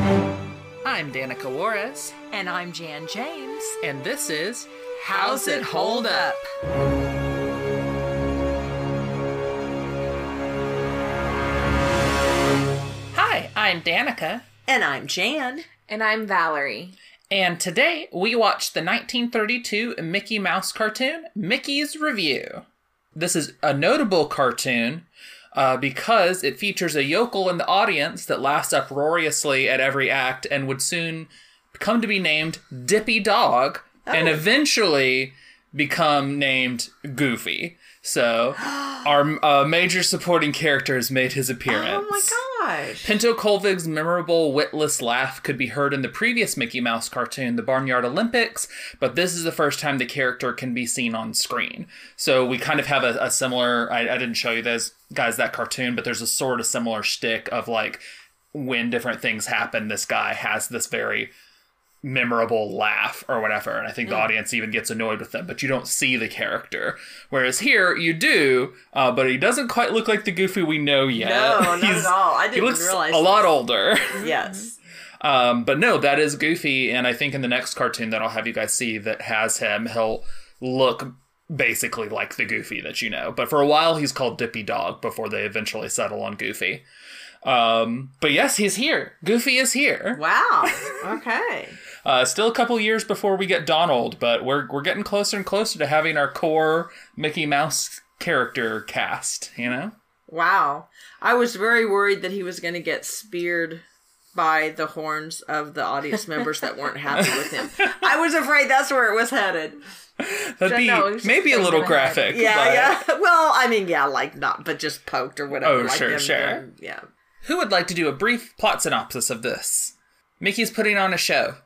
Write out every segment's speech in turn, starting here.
I'm Danica Juarez, And I'm Jan James. and this is How's It Hold Up? Hi, I'm Danica, And I'm Jan. And I'm Valerie. and today we watched the 1932 Mickey Mouse cartoon, Mickey's Revue. This is a notable cartoon uh, because it features a yokel in the audience that laughs uproariously at every act and would soon come to be named Dippy Dog and eventually become named Goofy. So, our uh, major supporting character has made his appearance. Oh my gosh. Pinto Colvig's memorable witless laugh could be heard in the previous Mickey Mouse cartoon, The Barnyard Olympics, but this is the first time the character can be seen on screen. So we kind of have a, a similar. I, I didn't show you those guys that cartoon, but there's a sort of similar shtick of like when different things happen, this guy has this very memorable laugh or whatever and i think the audience even gets annoyed with them but you don't see the character whereas here you do uh, but he doesn't quite look like the goofy we know yet No, not He's- at all. I he didn't he looks realize. a lot older. Yes. Um, but no, that is Goofy, and I think in the next cartoon that I'll have you guys see that has him, he'll look basically like the Goofy that you know. But for a while, he's called Dippy Dog before they eventually settle on Goofy. Um, but yes, he's here. Goofy is here. Wow. Okay. Uh, still a couple years before we get Donald, but we're we're getting closer and closer to having our core Mickey Mouse character cast. You know. Wow. I was very worried that he was going to get speared by the horns of the audience members that weren't happy with him. I was afraid that's where it was headed. That'd be no, it was just maybe a little the head. graphic. Yeah, but- yeah. Well, I mean, yeah, like not, but just poked or whatever. Oh, like sure, them sure. Yeah. Who would like to do a brief plot synopsis of this? Mickey's putting on a show,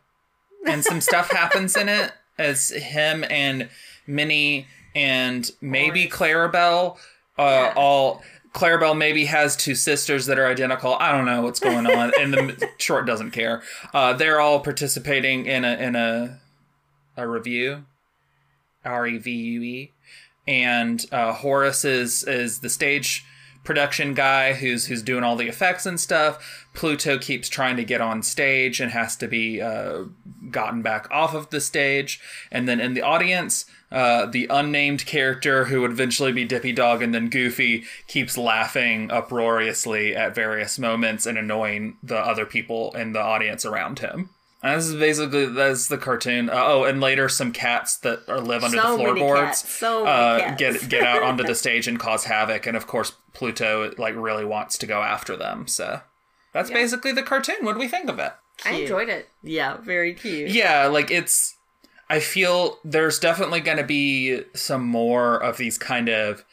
and some stuff happens in it as him and Minnie and maybe Clarabelle uh, all. Clarabelle maybe has two sisters that are identical. I don't know what's going on, and the short doesn't care. Uh, they're all participating in a in a a revue, R E V U E, and uh, Horace is is the stage production guy who's who's doing all the effects and stuff. Pluto keeps trying to get on stage and has to be uh, gotten back off of the stage. And then in the audience, uh, the unnamed character who would eventually be Dippy Dog and then Goofy keeps laughing uproariously at various moments and annoying the other people in the audience around him. And this is basically that's the cartoon. Uh, oh, and later some cats that are, live under So the floorboards cats, so uh, get get out onto the stage and cause havoc. And of course, Pluto like really wants to go after them. So that's basically the cartoon. What do we think of it? I enjoyed it. Yeah, very cute. Yeah, like it's. I feel there's definitely going to be some more of these kind of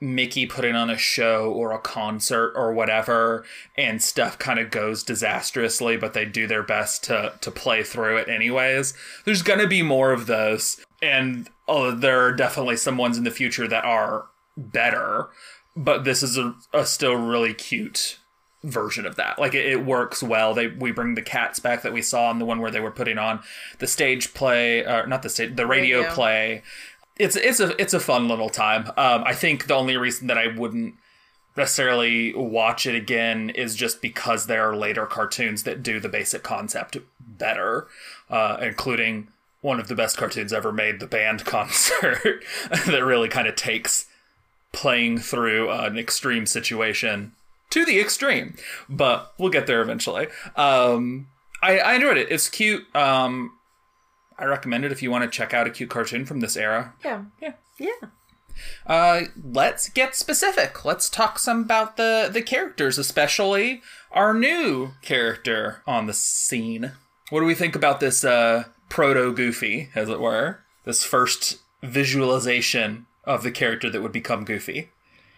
Mickey putting on a show or a concert or whatever, and stuff kind of goes disastrously, but they do their best to to play through it anyways. There's going to be more of those, and oh, there are definitely some ones in the future that are better, but this is a, a still really cute version of that. Like it, it works well. They we bring the cats back that we saw in the one where they were putting on the stage play, uh, not the stage, the radio, Radio. play. It's it's a it's a fun little time. Um, I think the only reason that I wouldn't necessarily watch it again is just because there are later cartoons that do the basic concept better, uh, including one of the best cartoons ever made, the band concert, that really kind of takes playing through an extreme situation to the extreme. But we'll get there eventually. Um, I, I enjoyed it. It's cute. Um, I recommend it if you want to check out a cute cartoon from this era. Yeah. Yeah. Yeah. Uh, let's get specific. Let's talk some about the the characters, especially our new character on the scene. What do we think about this uh, proto Goofy, as it were? This first visualization of the character that would become Goofy.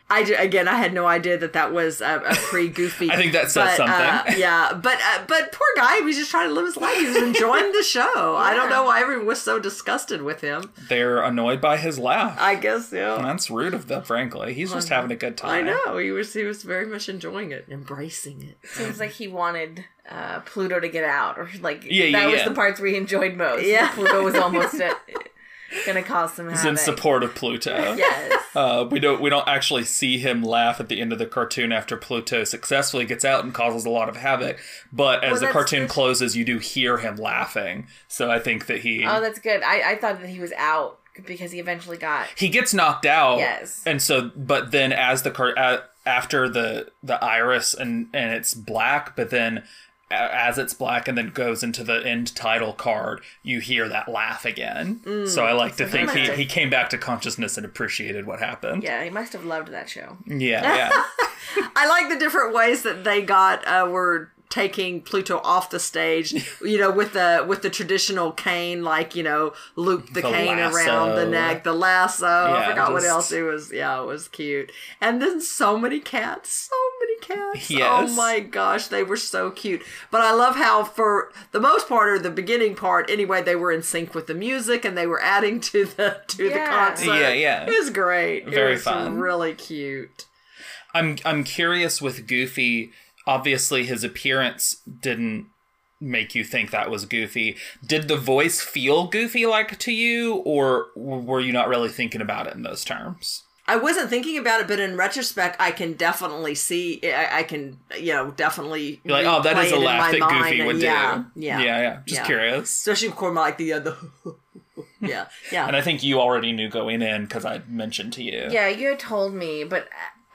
I ju- again, I had no idea that that was a, a pre goofy. I think that says something. Uh, yeah, but uh, but poor guy, he was just trying to live his life. He was enjoying the show. I don't know why everyone was so disgusted with him. They're annoyed by his laugh. I guess yeah. That's rude of them, frankly. He's just having a good time. I know he was he was very much enjoying it, embracing it. Seems like he wanted uh, Pluto to get out, or like Yeah, yeah, that was yeah. the parts we enjoyed most. Yeah. Pluto was almost at. gonna cause some He's in support of Pluto. Yes. Uh, we don't we don't actually see him laugh at the end of the cartoon after Pluto successfully gets out and causes a lot of havoc. But as Well, the cartoon that's- closes, you do hear him laughing. So I think that he Oh, that's good. I, I thought that he was out because he eventually got. he gets knocked out. Yes. And so, but then as the car uh, after the the iris and and it's black, but then as it's black and then goes into the end title card, you hear that laugh again. so I like to think he, have- he came back to consciousness and appreciated what happened. Yeah, he must have loved that show. Yeah, yeah. I like the different ways that they got uh, were taking Pluto off the stage. You know, with the with the traditional cane, like you know, loop the, The cane around the neck, the lasso. I Yeah, forgot what else it was. Yeah, it was cute. And then so many cats, so many cats. Oh yes. Oh my gosh, they were so cute. But I love how for the most part or the beginning part, anyway, they were in sync with the music and they were adding to the to the concert. Yeah, yeah. It was great. Very it was fun. Really cute. I'm I'm curious with Goofy. Obviously, his appearance didn't make you think that was Goofy. Did the voice feel Goofy like to you, or were you not really thinking about it in those terms? I wasn't thinking about it, but in retrospect, I can definitely see. I, I can, you know, definitely. You're like, oh, that replay is it a laugh that Goofy and would yeah, do. Yeah, yeah, yeah. Just yeah. curious. Especially for like the uh, the. yeah, yeah. And I think you already knew going in because I mentioned to you. Yeah, you had told me, but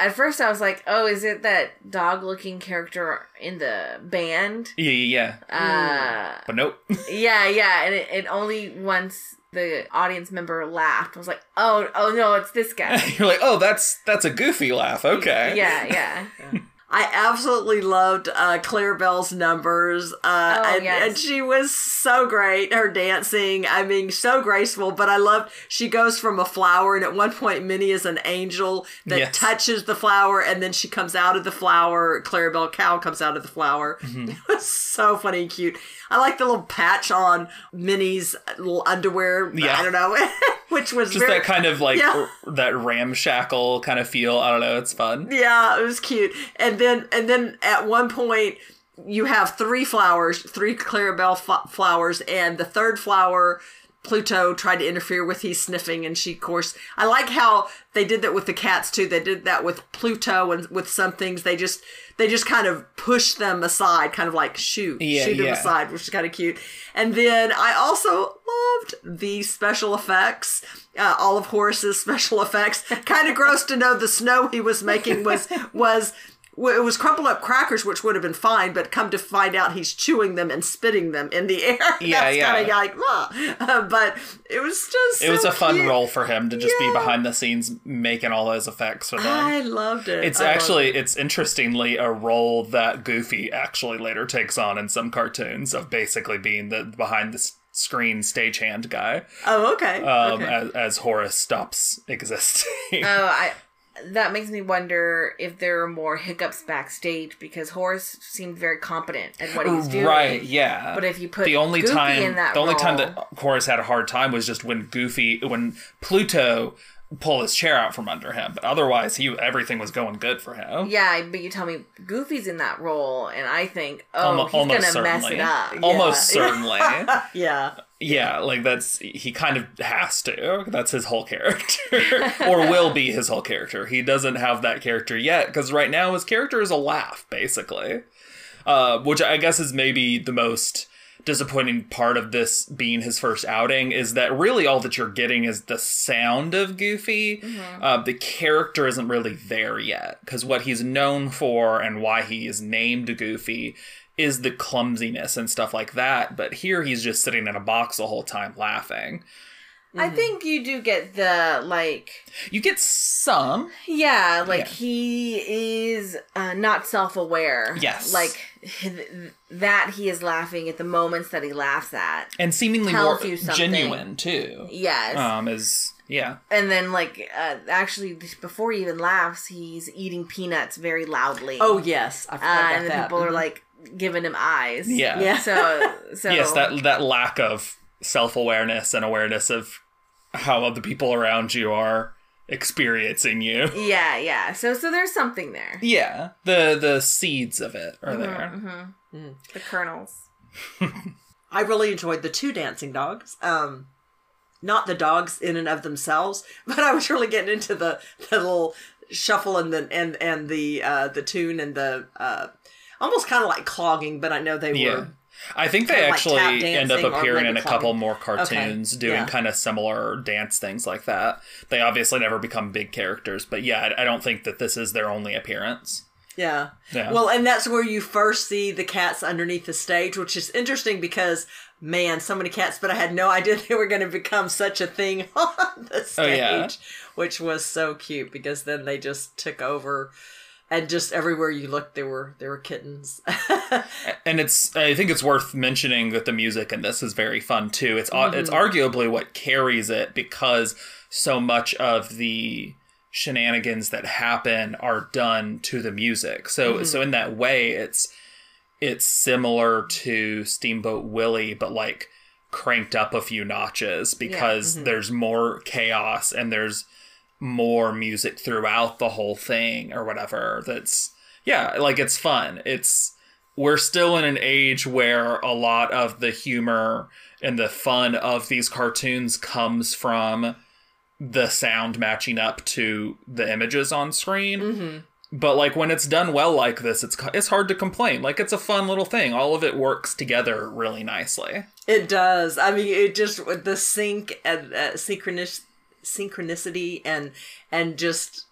at first I was like, "Oh, is it that dog-looking character in the band?" Yeah, yeah, yeah. Uh, But nope. yeah, yeah, and it, it only once the audience member laughed, I was like, "Oh, oh no, it's this guy." You're like, oh, that's that's a Goofy laugh. Okay. yeah, yeah. I absolutely loved uh, Clarabelle's numbers, uh, Oh, and, yes. and she was so great. Her dancing, I mean, so graceful. But I loved she goes from a flower, and at one point, Minnie is an angel that Yes. touches the flower, and then she comes out of the flower. Clarabelle Cow comes out of the flower. Mm-hmm. It was so funny and cute. I like the little patch on Minnie's little underwear. Yeah. I don't know, which was Just very, that kind of like Yeah. r- that ramshackle kind of feel. I don't know. It's fun. Yeah, it was cute. And then and then at one point you have three flowers, three Clarabelle f- flowers, and the third flower Pluto tried to interfere with. He's sniffing, and she, of course, I like how they did that with the cats too. They did that with Pluto and with some things. They just they just kind of push them aside, kind of like shoot, Yeah, shoot them aside, which is kind of cute. And then I also loved the special effects. Uh, all of Horace's special effects. kind of gross to know the snow he was making was was it was crumpled up crackers, which would have been fine, but come to find out he's chewing them and spitting them in the air. Yeah, That's yeah. kind of like. Uh, but it was just. It was so a fun role for him to just be behind the scenes making all those effects for them. I loved it. It's I actually it. it's interestingly a role that Goofy actually later takes on in some cartoons of basically being the behind the screen stagehand guy Oh, okay. um, okay. as, as Horace stops existing. Oh, I. That makes me wonder if there are more hiccups backstage because Horace seemed very competent at what he was doing. right? Yeah. But if you put the only Goofy time in that the only time that Horace had a hard time was just when Goofy when Pluto pulled his chair out from under him. But otherwise, he everything was going good for him. Yeah, but you tell me Goofy's in that role, and I think, oh, Almo- he's almost gonna mess it up. Almost Yeah. certainly. yeah. Yeah, like that's he kind of has to. That's his whole character, or will be his whole character. He doesn't have that character yet because right now his character is a laugh, basically. Uh, which I guess is maybe the most disappointing part of this being his first outing is that really all that you're getting is the sound of Goofy. Uh, the character isn't really there yet because what he's known for and why he is named Goofy is the clumsiness and stuff like that. But here he's just sitting in a box the whole time laughing. I think you do get the like, You get some. yeah, like Yeah. he is uh, not self-aware. Yes. like th- that he is laughing at the moments that he laughs at. And seemingly more you genuine too. Yes, Um, is yeah. and then like uh, actually before he even laughs, he's eating peanuts very loudly. Oh, yes. I uh, about and then that. people are Mhm. like giving him eyes. Yeah. Yeah. So so yes, that that lack of self awareness and awareness of how other people around you are experiencing you. Yeah, yeah. So so there's something there. Yeah, the the seeds of it are Mm-hmm, there. The kernels. I really enjoyed the two dancing dogs. Um, not the dogs in and of themselves, but I was really getting into the the little shuffle and the and and the uh the tune and the uh almost kind of like clogging, but I know they Yeah. were I think they Kinda like actually end up appearing in a couple more cartoons doing yeah. kind of similar dance things like that. They obviously never become big characters, but yeah, I I don't think that this is their only appearance. Yeah. Yeah. Well, and that's where you first see the cats underneath the stage, which is interesting because man, so many cats, but I had no idea they were going to become such a thing on the stage, Oh, yeah. which was so cute because then they just took over and just everywhere you looked there were there were kittens. And it's I think it's worth mentioning that the music in this is very fun too. It's it's Mm-hmm. arguably what carries it because so much of the shenanigans that happen are done to the music. So Mm-hmm. so in that way it's it's similar to Steamboat Willie but like cranked up a few notches because Mm-hmm. there's more chaos and there's more music throughout the whole thing or whatever. That's yeah like it's fun. It's we're still in an age where a lot of the humor and the fun of these cartoons comes from the sound matching up to the images on screen. But like when it's done well like this it's it's hard to complain. Like it's a fun little thing. All of it works together really nicely. It does. I mean, it just with the sync and uh, synchronous synchronicity and and just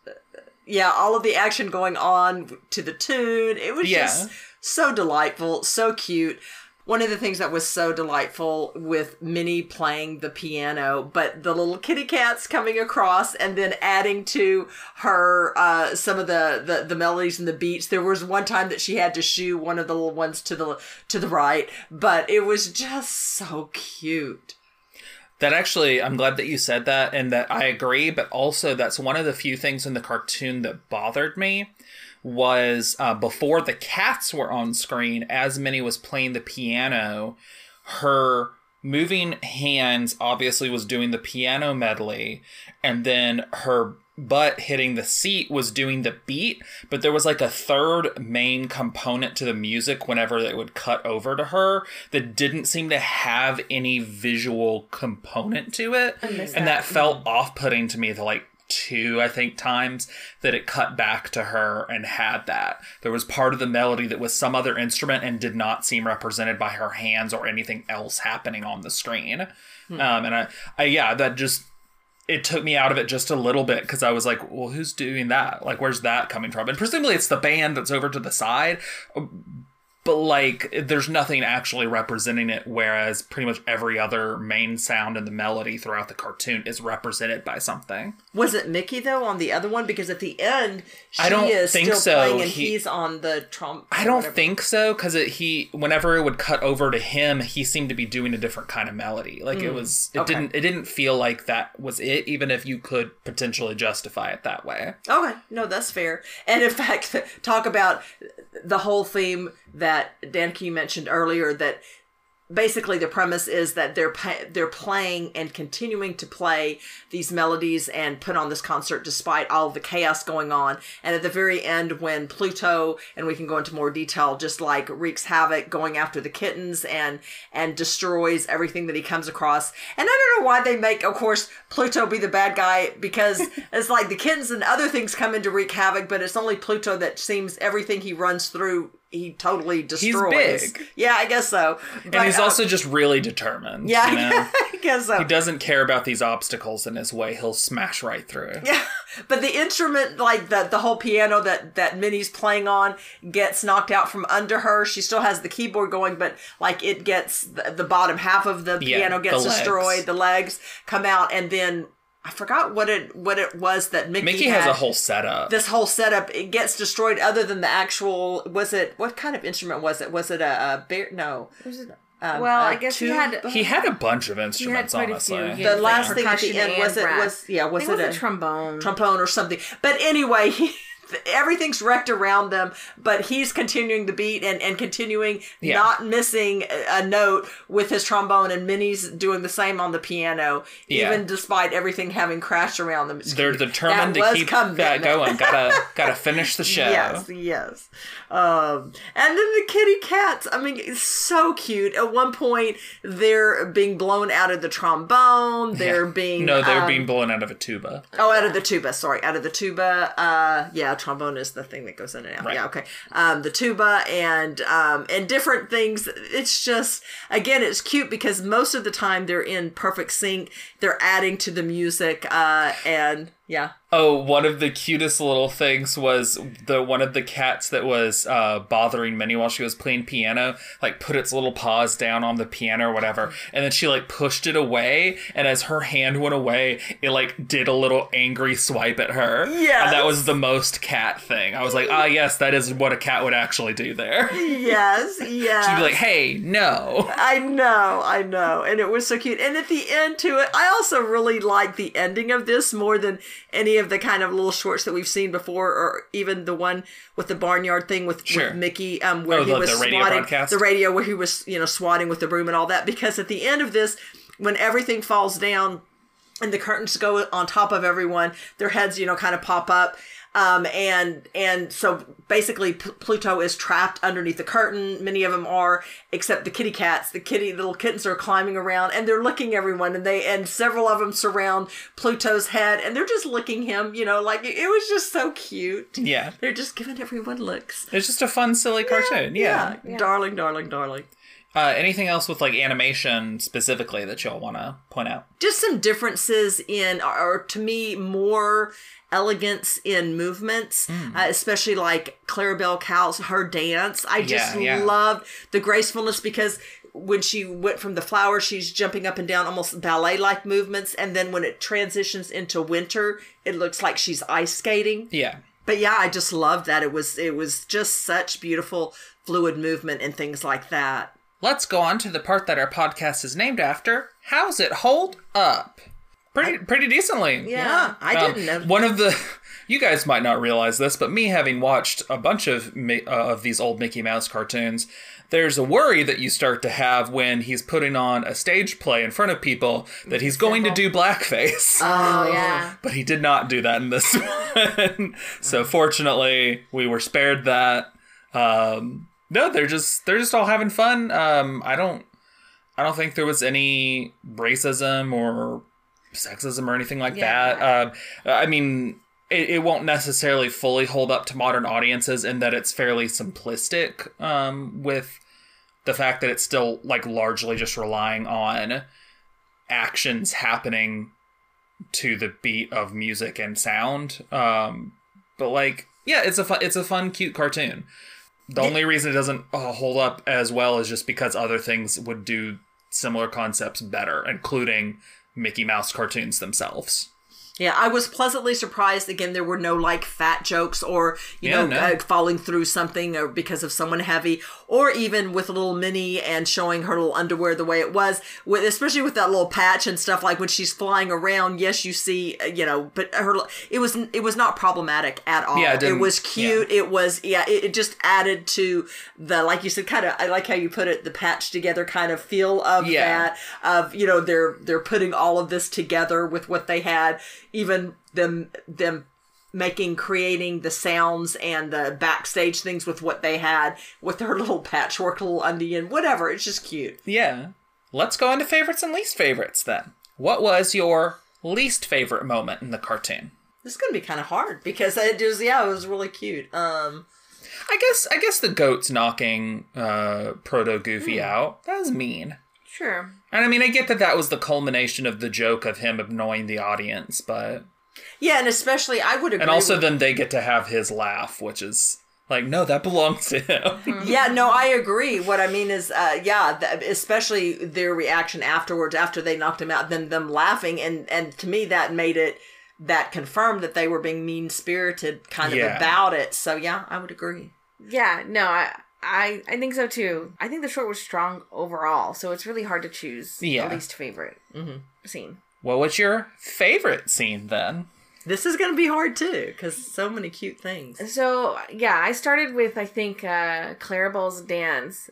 yeah, all of the action going on to the tune. It was Yeah. just so delightful, so cute. One of the things that was so delightful with Minnie playing the piano, but the little kitty cats coming across and then adding to her uh, some of the, the the melodies and the beats. There was one time that she had to shoo one of the little ones to the to the right, but it was just so cute. That actually, I'm glad that you said that and that I agree, but also that's one of the few things in the cartoon that bothered me was uh, before the cats were on screen, as Minnie was playing the piano, her moving hands obviously was doing the piano medley, and then her butt hitting the seat was doing the beat, but there was like a third main component to the music whenever it would cut over to her that didn't seem to have any visual component to it. And that. that felt off putting to me the like two, I think, times that it cut back to her and had that. There was part of the melody that was some other instrument and did not seem represented by her hands or anything else happening on the screen. Um, and I, I, yeah, that just it took me out of it just a little bit because I was like, well, who's doing that? Like, where's that coming from? And presumably it's the band that's over to the side. But like, there's nothing actually representing it, whereas pretty much every other main sound and the melody throughout the cartoon is represented by something. Was it Mickey though on the other one? Because at the end, she I don't is think still so. playing and He- he's on the trump. I don't think so because he, whenever it would cut over to him, he seemed to be doing a different kind of melody. Like it mm, was, it okay. didn't, it didn't feel like that was it, even if you could potentially justify it that way. Okay, no, that's fair. And in fact, talk about the whole theme that Danica you mentioned earlier. That basically the premise is that they're pa- they're playing and continuing to play these melodies and put on this concert despite all the chaos going on. And at the very end, when Pluto and we can go into more detail, just like wreaks havoc, going after the kittens and and destroys everything that he comes across. And I don't know why they make, of course, Pluto be the bad guy because it's like the kittens and other things come in to wreak havoc, but it's only Pluto that seems everything he runs through. He totally destroys. big. Yeah, I guess so. And he's uh, also just really determined. yeah, you know? I guess so. he doesn't care about these obstacles in his way. He'll smash right through. Yeah, but the instrument, like the the whole piano that that Minnie's playing on, gets knocked out from under her. She still has the keyboard going, but like it gets the, the bottom half of the Yeah, piano gets the destroyed. The legs come out, and then I forgot what it what it was that Mickey, Mickey had. has a whole setup. This whole setup it gets destroyed. Other than the actual, was it what kind of instrument was it? Was it a, a bear? No, um, Well, I guess he had- he had a bunch of instruments, honestly. few. The last thing at the end, was it- was- yeah, was I think it it a- a trombone? trombone or something. But anyway, he, everything's wrecked around them, but he's continuing the beat and, and continuing Yeah. not missing a, note with his trombone, and Minnie's doing the same on the piano, Yeah. even despite everything having crashed around them. They're determined to keep that going. Gotta gotta finish the show. Yes, yes. Um, and then the kitty cats. I mean, it's so cute. At one point, they're being blown out of the trombone. They're Yeah. being no, they're um, being blown out of a tuba. Oh, out of the tuba. Sorry, out of the tuba. Uh, yeah, trombone is the thing that goes in and out. Right. Yeah, okay. Um, the tuba and um, and different things. It's just again, it's cute because most of the time they're in perfect sync. They're adding to the music. Uh, and yeah, Oh, one of the cutest little things was the one of the cats that was uh, bothering Minnie while she was playing piano, like put its little paws down on the piano or whatever, and then she like pushed it away, and as her hand went away, it like did a little angry swipe at her. Yeah. and that was the most cat thing. I was like, ah, yes, that is what a cat would actually do there. yes, yes. She'd be like, hey, no. I know, I know. And it was so cute. And at the end to it, I also really like the ending of this more than any of the kind of little shorts that we've seen before, or even the one with the barnyard thing with, Sure. with Mickey, um, where Oh, he the- was the radio swatting broadcast? the radio where he was, you know, swatting with the broom and all that. Because at the end of this, when everything falls down and the curtains go on top of everyone, their heads, you know, kind of pop up. Um, and and so basically, P- Pluto is trapped underneath the curtain. Many of them are, except the kitty cats. The kitty little kittens are climbing around, and they're licking everyone, and they and several of them surround Pluto's head, and they're just licking him. You know, like it, was just so cute. Yeah. They're just giving everyone looks. It's just a fun, silly cartoon. Yeah. yeah, darling, darling, darling. Uh, anything else with like animation specifically that y'all want to point out? just some differences in or to me more elegance in movements Hmm. uh, especially like clarabelle cow's her dance i just Yeah, yeah. loved the gracefulness because when she went from the flower she's jumping up and down almost ballet like movements and then when it transitions into winter it looks like she's ice skating Yeah. but yeah i just loved that it was it was just such beautiful fluid movement and things like that Let's go on to the part that our podcast is named after. How's it hold up? Pretty pretty decently. yeah, i Um, didn't know One of the you guys might not realize this, but me having watched a bunch of uh, of these old Mickey Mouse cartoons, there's a worry that you start to have when he's putting on a stage play in front of people that he's going to do blackface. Oh yeah. but he did not do that in this one. so fortunately, we were spared that. Um, no, they're just they're just all having fun. Um, I don't I don't think there was any racism or sexism or anything like Yeah. that. Um, I mean. It, it won't necessarily fully hold up to modern audiences in that it's fairly simplistic um, with the fact that it's still like largely just relying on actions happening to the beat of music and sound. Um, but like, yeah, it's a fun, it's a fun, cute cartoon. The only reason it doesn't uh, hold up as well is just because other things would do similar concepts better, including Mickey Mouse cartoons themselves. Yeah, I was pleasantly surprised. Again, there were no like fat jokes or you Yeah, know no. uh, falling through something or because of someone heavy, or even with a little Minnie and showing her little underwear the way it was. With especially with that little patch and stuff like when she's flying around. Yes, you see, uh, you know, but her it was it was not problematic at all. Yeah, it it, was cute. It was yeah. It, it just added to the like you said, kind of. I like how you put it, the patch together kind of feel of Yeah. that of you know they're they're putting all of this together with what they had even them them making creating the sounds and the backstage things with what they had with their little patchwork little onion whatever it's just cute Yeah. Let's go into favorites and least favorites then. What was your least favorite moment in the cartoon? this is gonna be kind of hard because it was yeah it was really cute um I guess I guess the goats knocking uh, Proto Goofy out. That was mean. Sure. And I mean, I get that that was the culmination of the joke of him annoying the audience, but yeah and especially i would agree and also with- then they get to have his laugh, which is like, no, that belongs to him. yeah no i agree what i mean is uh yeah th- especially their reaction afterwards after they knocked him out then them laughing and and to me that made it that confirmed that they were being mean spirited kind of Yeah. about it so yeah i would agree Yeah. No. I. I. I think so too. I think the short was strong overall, so it's really hard to choose Yeah. the least favorite scene. What was your favorite scene then? This is going to be hard too because so many cute things. So yeah, I started with I think uh Clarabelle's dance,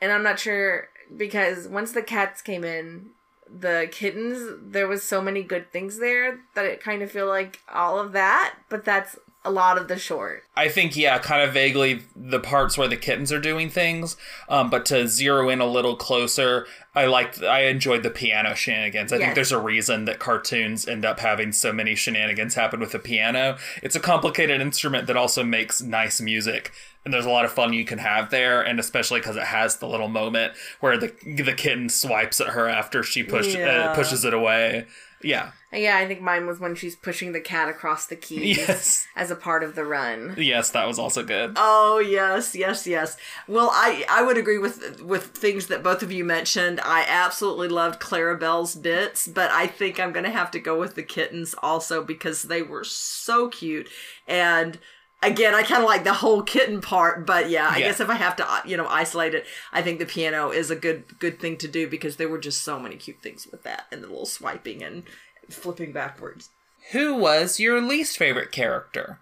and I'm not sure because once the cats came in, the kittens, there was so many good things there that it kind of feel like all of that, but that's a lot of the short. I think yeah, kind of vaguely the parts where the kittens are doing things, um, but to zero in a little closer, I liked I enjoyed the piano shenanigans. I think there's a reason that cartoons end up having so many shenanigans happen with the piano. It's a complicated instrument that also makes nice music. And there's a lot of fun you can have there, and especially because it has the little moment where the the kitten swipes at her after she push, Yeah. uh, pushes it away. Yeah, Yeah, I think mine was when she's pushing the cat across the keys Yes. as a part of the run. yes, that was also good. Oh yes, yes, yes. Well, I I would agree with with things that both of you mentioned. I absolutely loved Clarabelle's bits, but I think I'm gonna have to go with the kittens also because they were so cute. And again, I kind of like the whole kitten part, but yeah, I Yeah. guess if I have to uh, you know isolate it, I think the piano is a good good thing to do because there were just so many cute things with that and the little swiping and flipping backwards. Who was your least favorite character?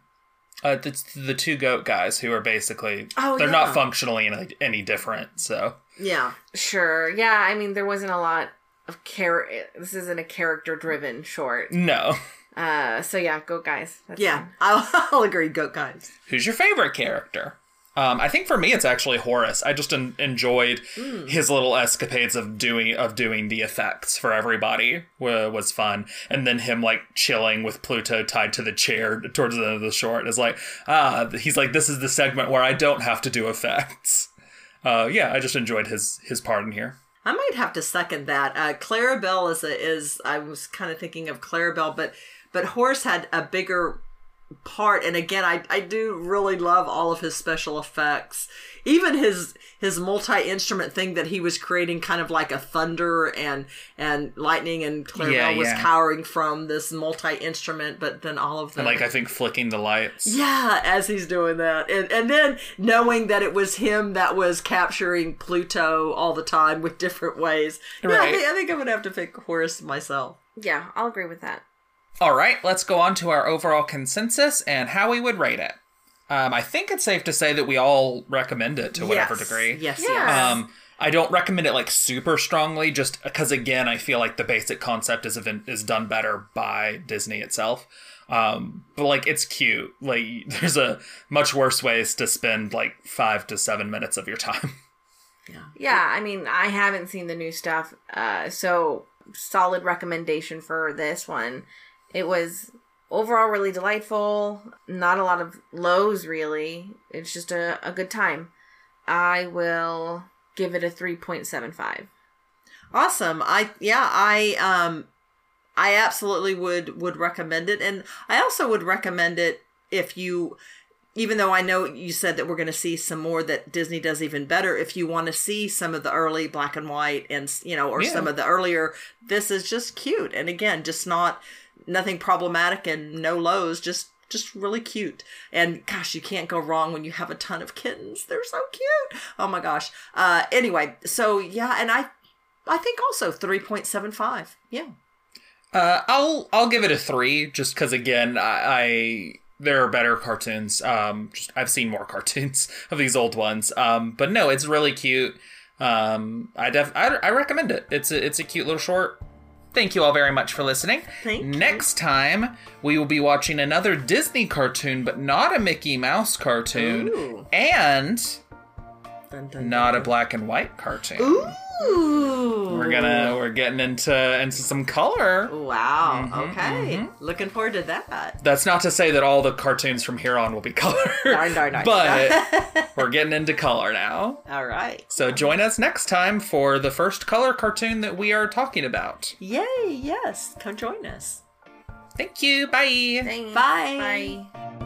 Uh, the, the two goat guys who are basically Oh, they're yeah. not functionally any, any different. So Yeah. Sure. Yeah, I mean there wasn't a lot of char. This isn't a character driven short. no. Uh, so yeah, goat guys. That's Yeah. I'll, I'll agree. Goat guys. Who's your favorite character? Um, I think for me it's actually Horace. I just en- enjoyed Hmm. his little escapades of doing of doing the effects for everybody wa- was fun, and then him like chilling with Pluto tied to the chair towards the end of the short is like ah he's like this is the segment where I don't have to do effects. Uh, yeah, I just enjoyed his his part in here. I might have to second that. Uh, Clarabelle is a, is I was kind of thinking of Clarabelle, but but Horace had a bigger part, and again, I I do really love all of his special effects, even his his multi instrument thing that he was creating, kind of like a thunder and and lightning, and Clarabelle Yeah, was yeah. cowering from this multi instrument, but then all of them And like I think flicking the lights. yeah, as he's doing that. And and then knowing that it was him that was capturing Pluto all the time with different ways. Yeah, I think, I think I'm gonna have to pick Horace myself. Yeah, I'll agree with that. All right, let's go on to our overall consensus and how we would rate it. Um, I think it's safe to say that we all recommend it to whatever Yes. degree. Yes, Yeah. yes. Um, I don't recommend it like super strongly, just because again, I feel like the basic concept is event- is done better by Disney itself. Um, but like it's cute. Like there's a much worse ways to spend like five to seven minutes of your time. Yeah, yeah, I mean, I haven't seen the new stuff, uh, so solid recommendation for this one. It was overall really delightful. Not a lot of lows, really. It's just a, a good time. I will give it a 3.75. Awesome. I yeah, I um I absolutely would would recommend it and I also would recommend it if you even though I know you said that we're going to see some more that Disney does even better if you want to see some of the early black and white and you know or Yeah. some of the earlier this is just cute and again just not nothing problematic and no lows just just really cute and gosh you can't go wrong when you have a ton of kittens they're so cute oh my gosh uh anyway so yeah and i i think also 3.75 yeah Uh, I'll I'll give it a three, just because again, I, I there are better cartoons. Um, just I've seen more cartoons of these old ones. Um, but no, it's really cute. Um, I def I, I recommend it. It's a it's a cute little short. Thank you all very much for listening. Thank you. Next time we will be watching another Disney cartoon, but not a Mickey Mouse cartoon, Ooh. and Dun, dun, not a black and white cartoon. dun. Ooh. We're gonna we're getting into into some color. Wow. Mm-hmm, okay. Looking forward to that. That's not to say that all the cartoons from here on will be color. No, no, no. but we're getting into color now. All right. So join us next time for the first color cartoon that we are talking about. Yay! Yes. Come join us. Thank you. Bye. Thanks. Bye. Bye.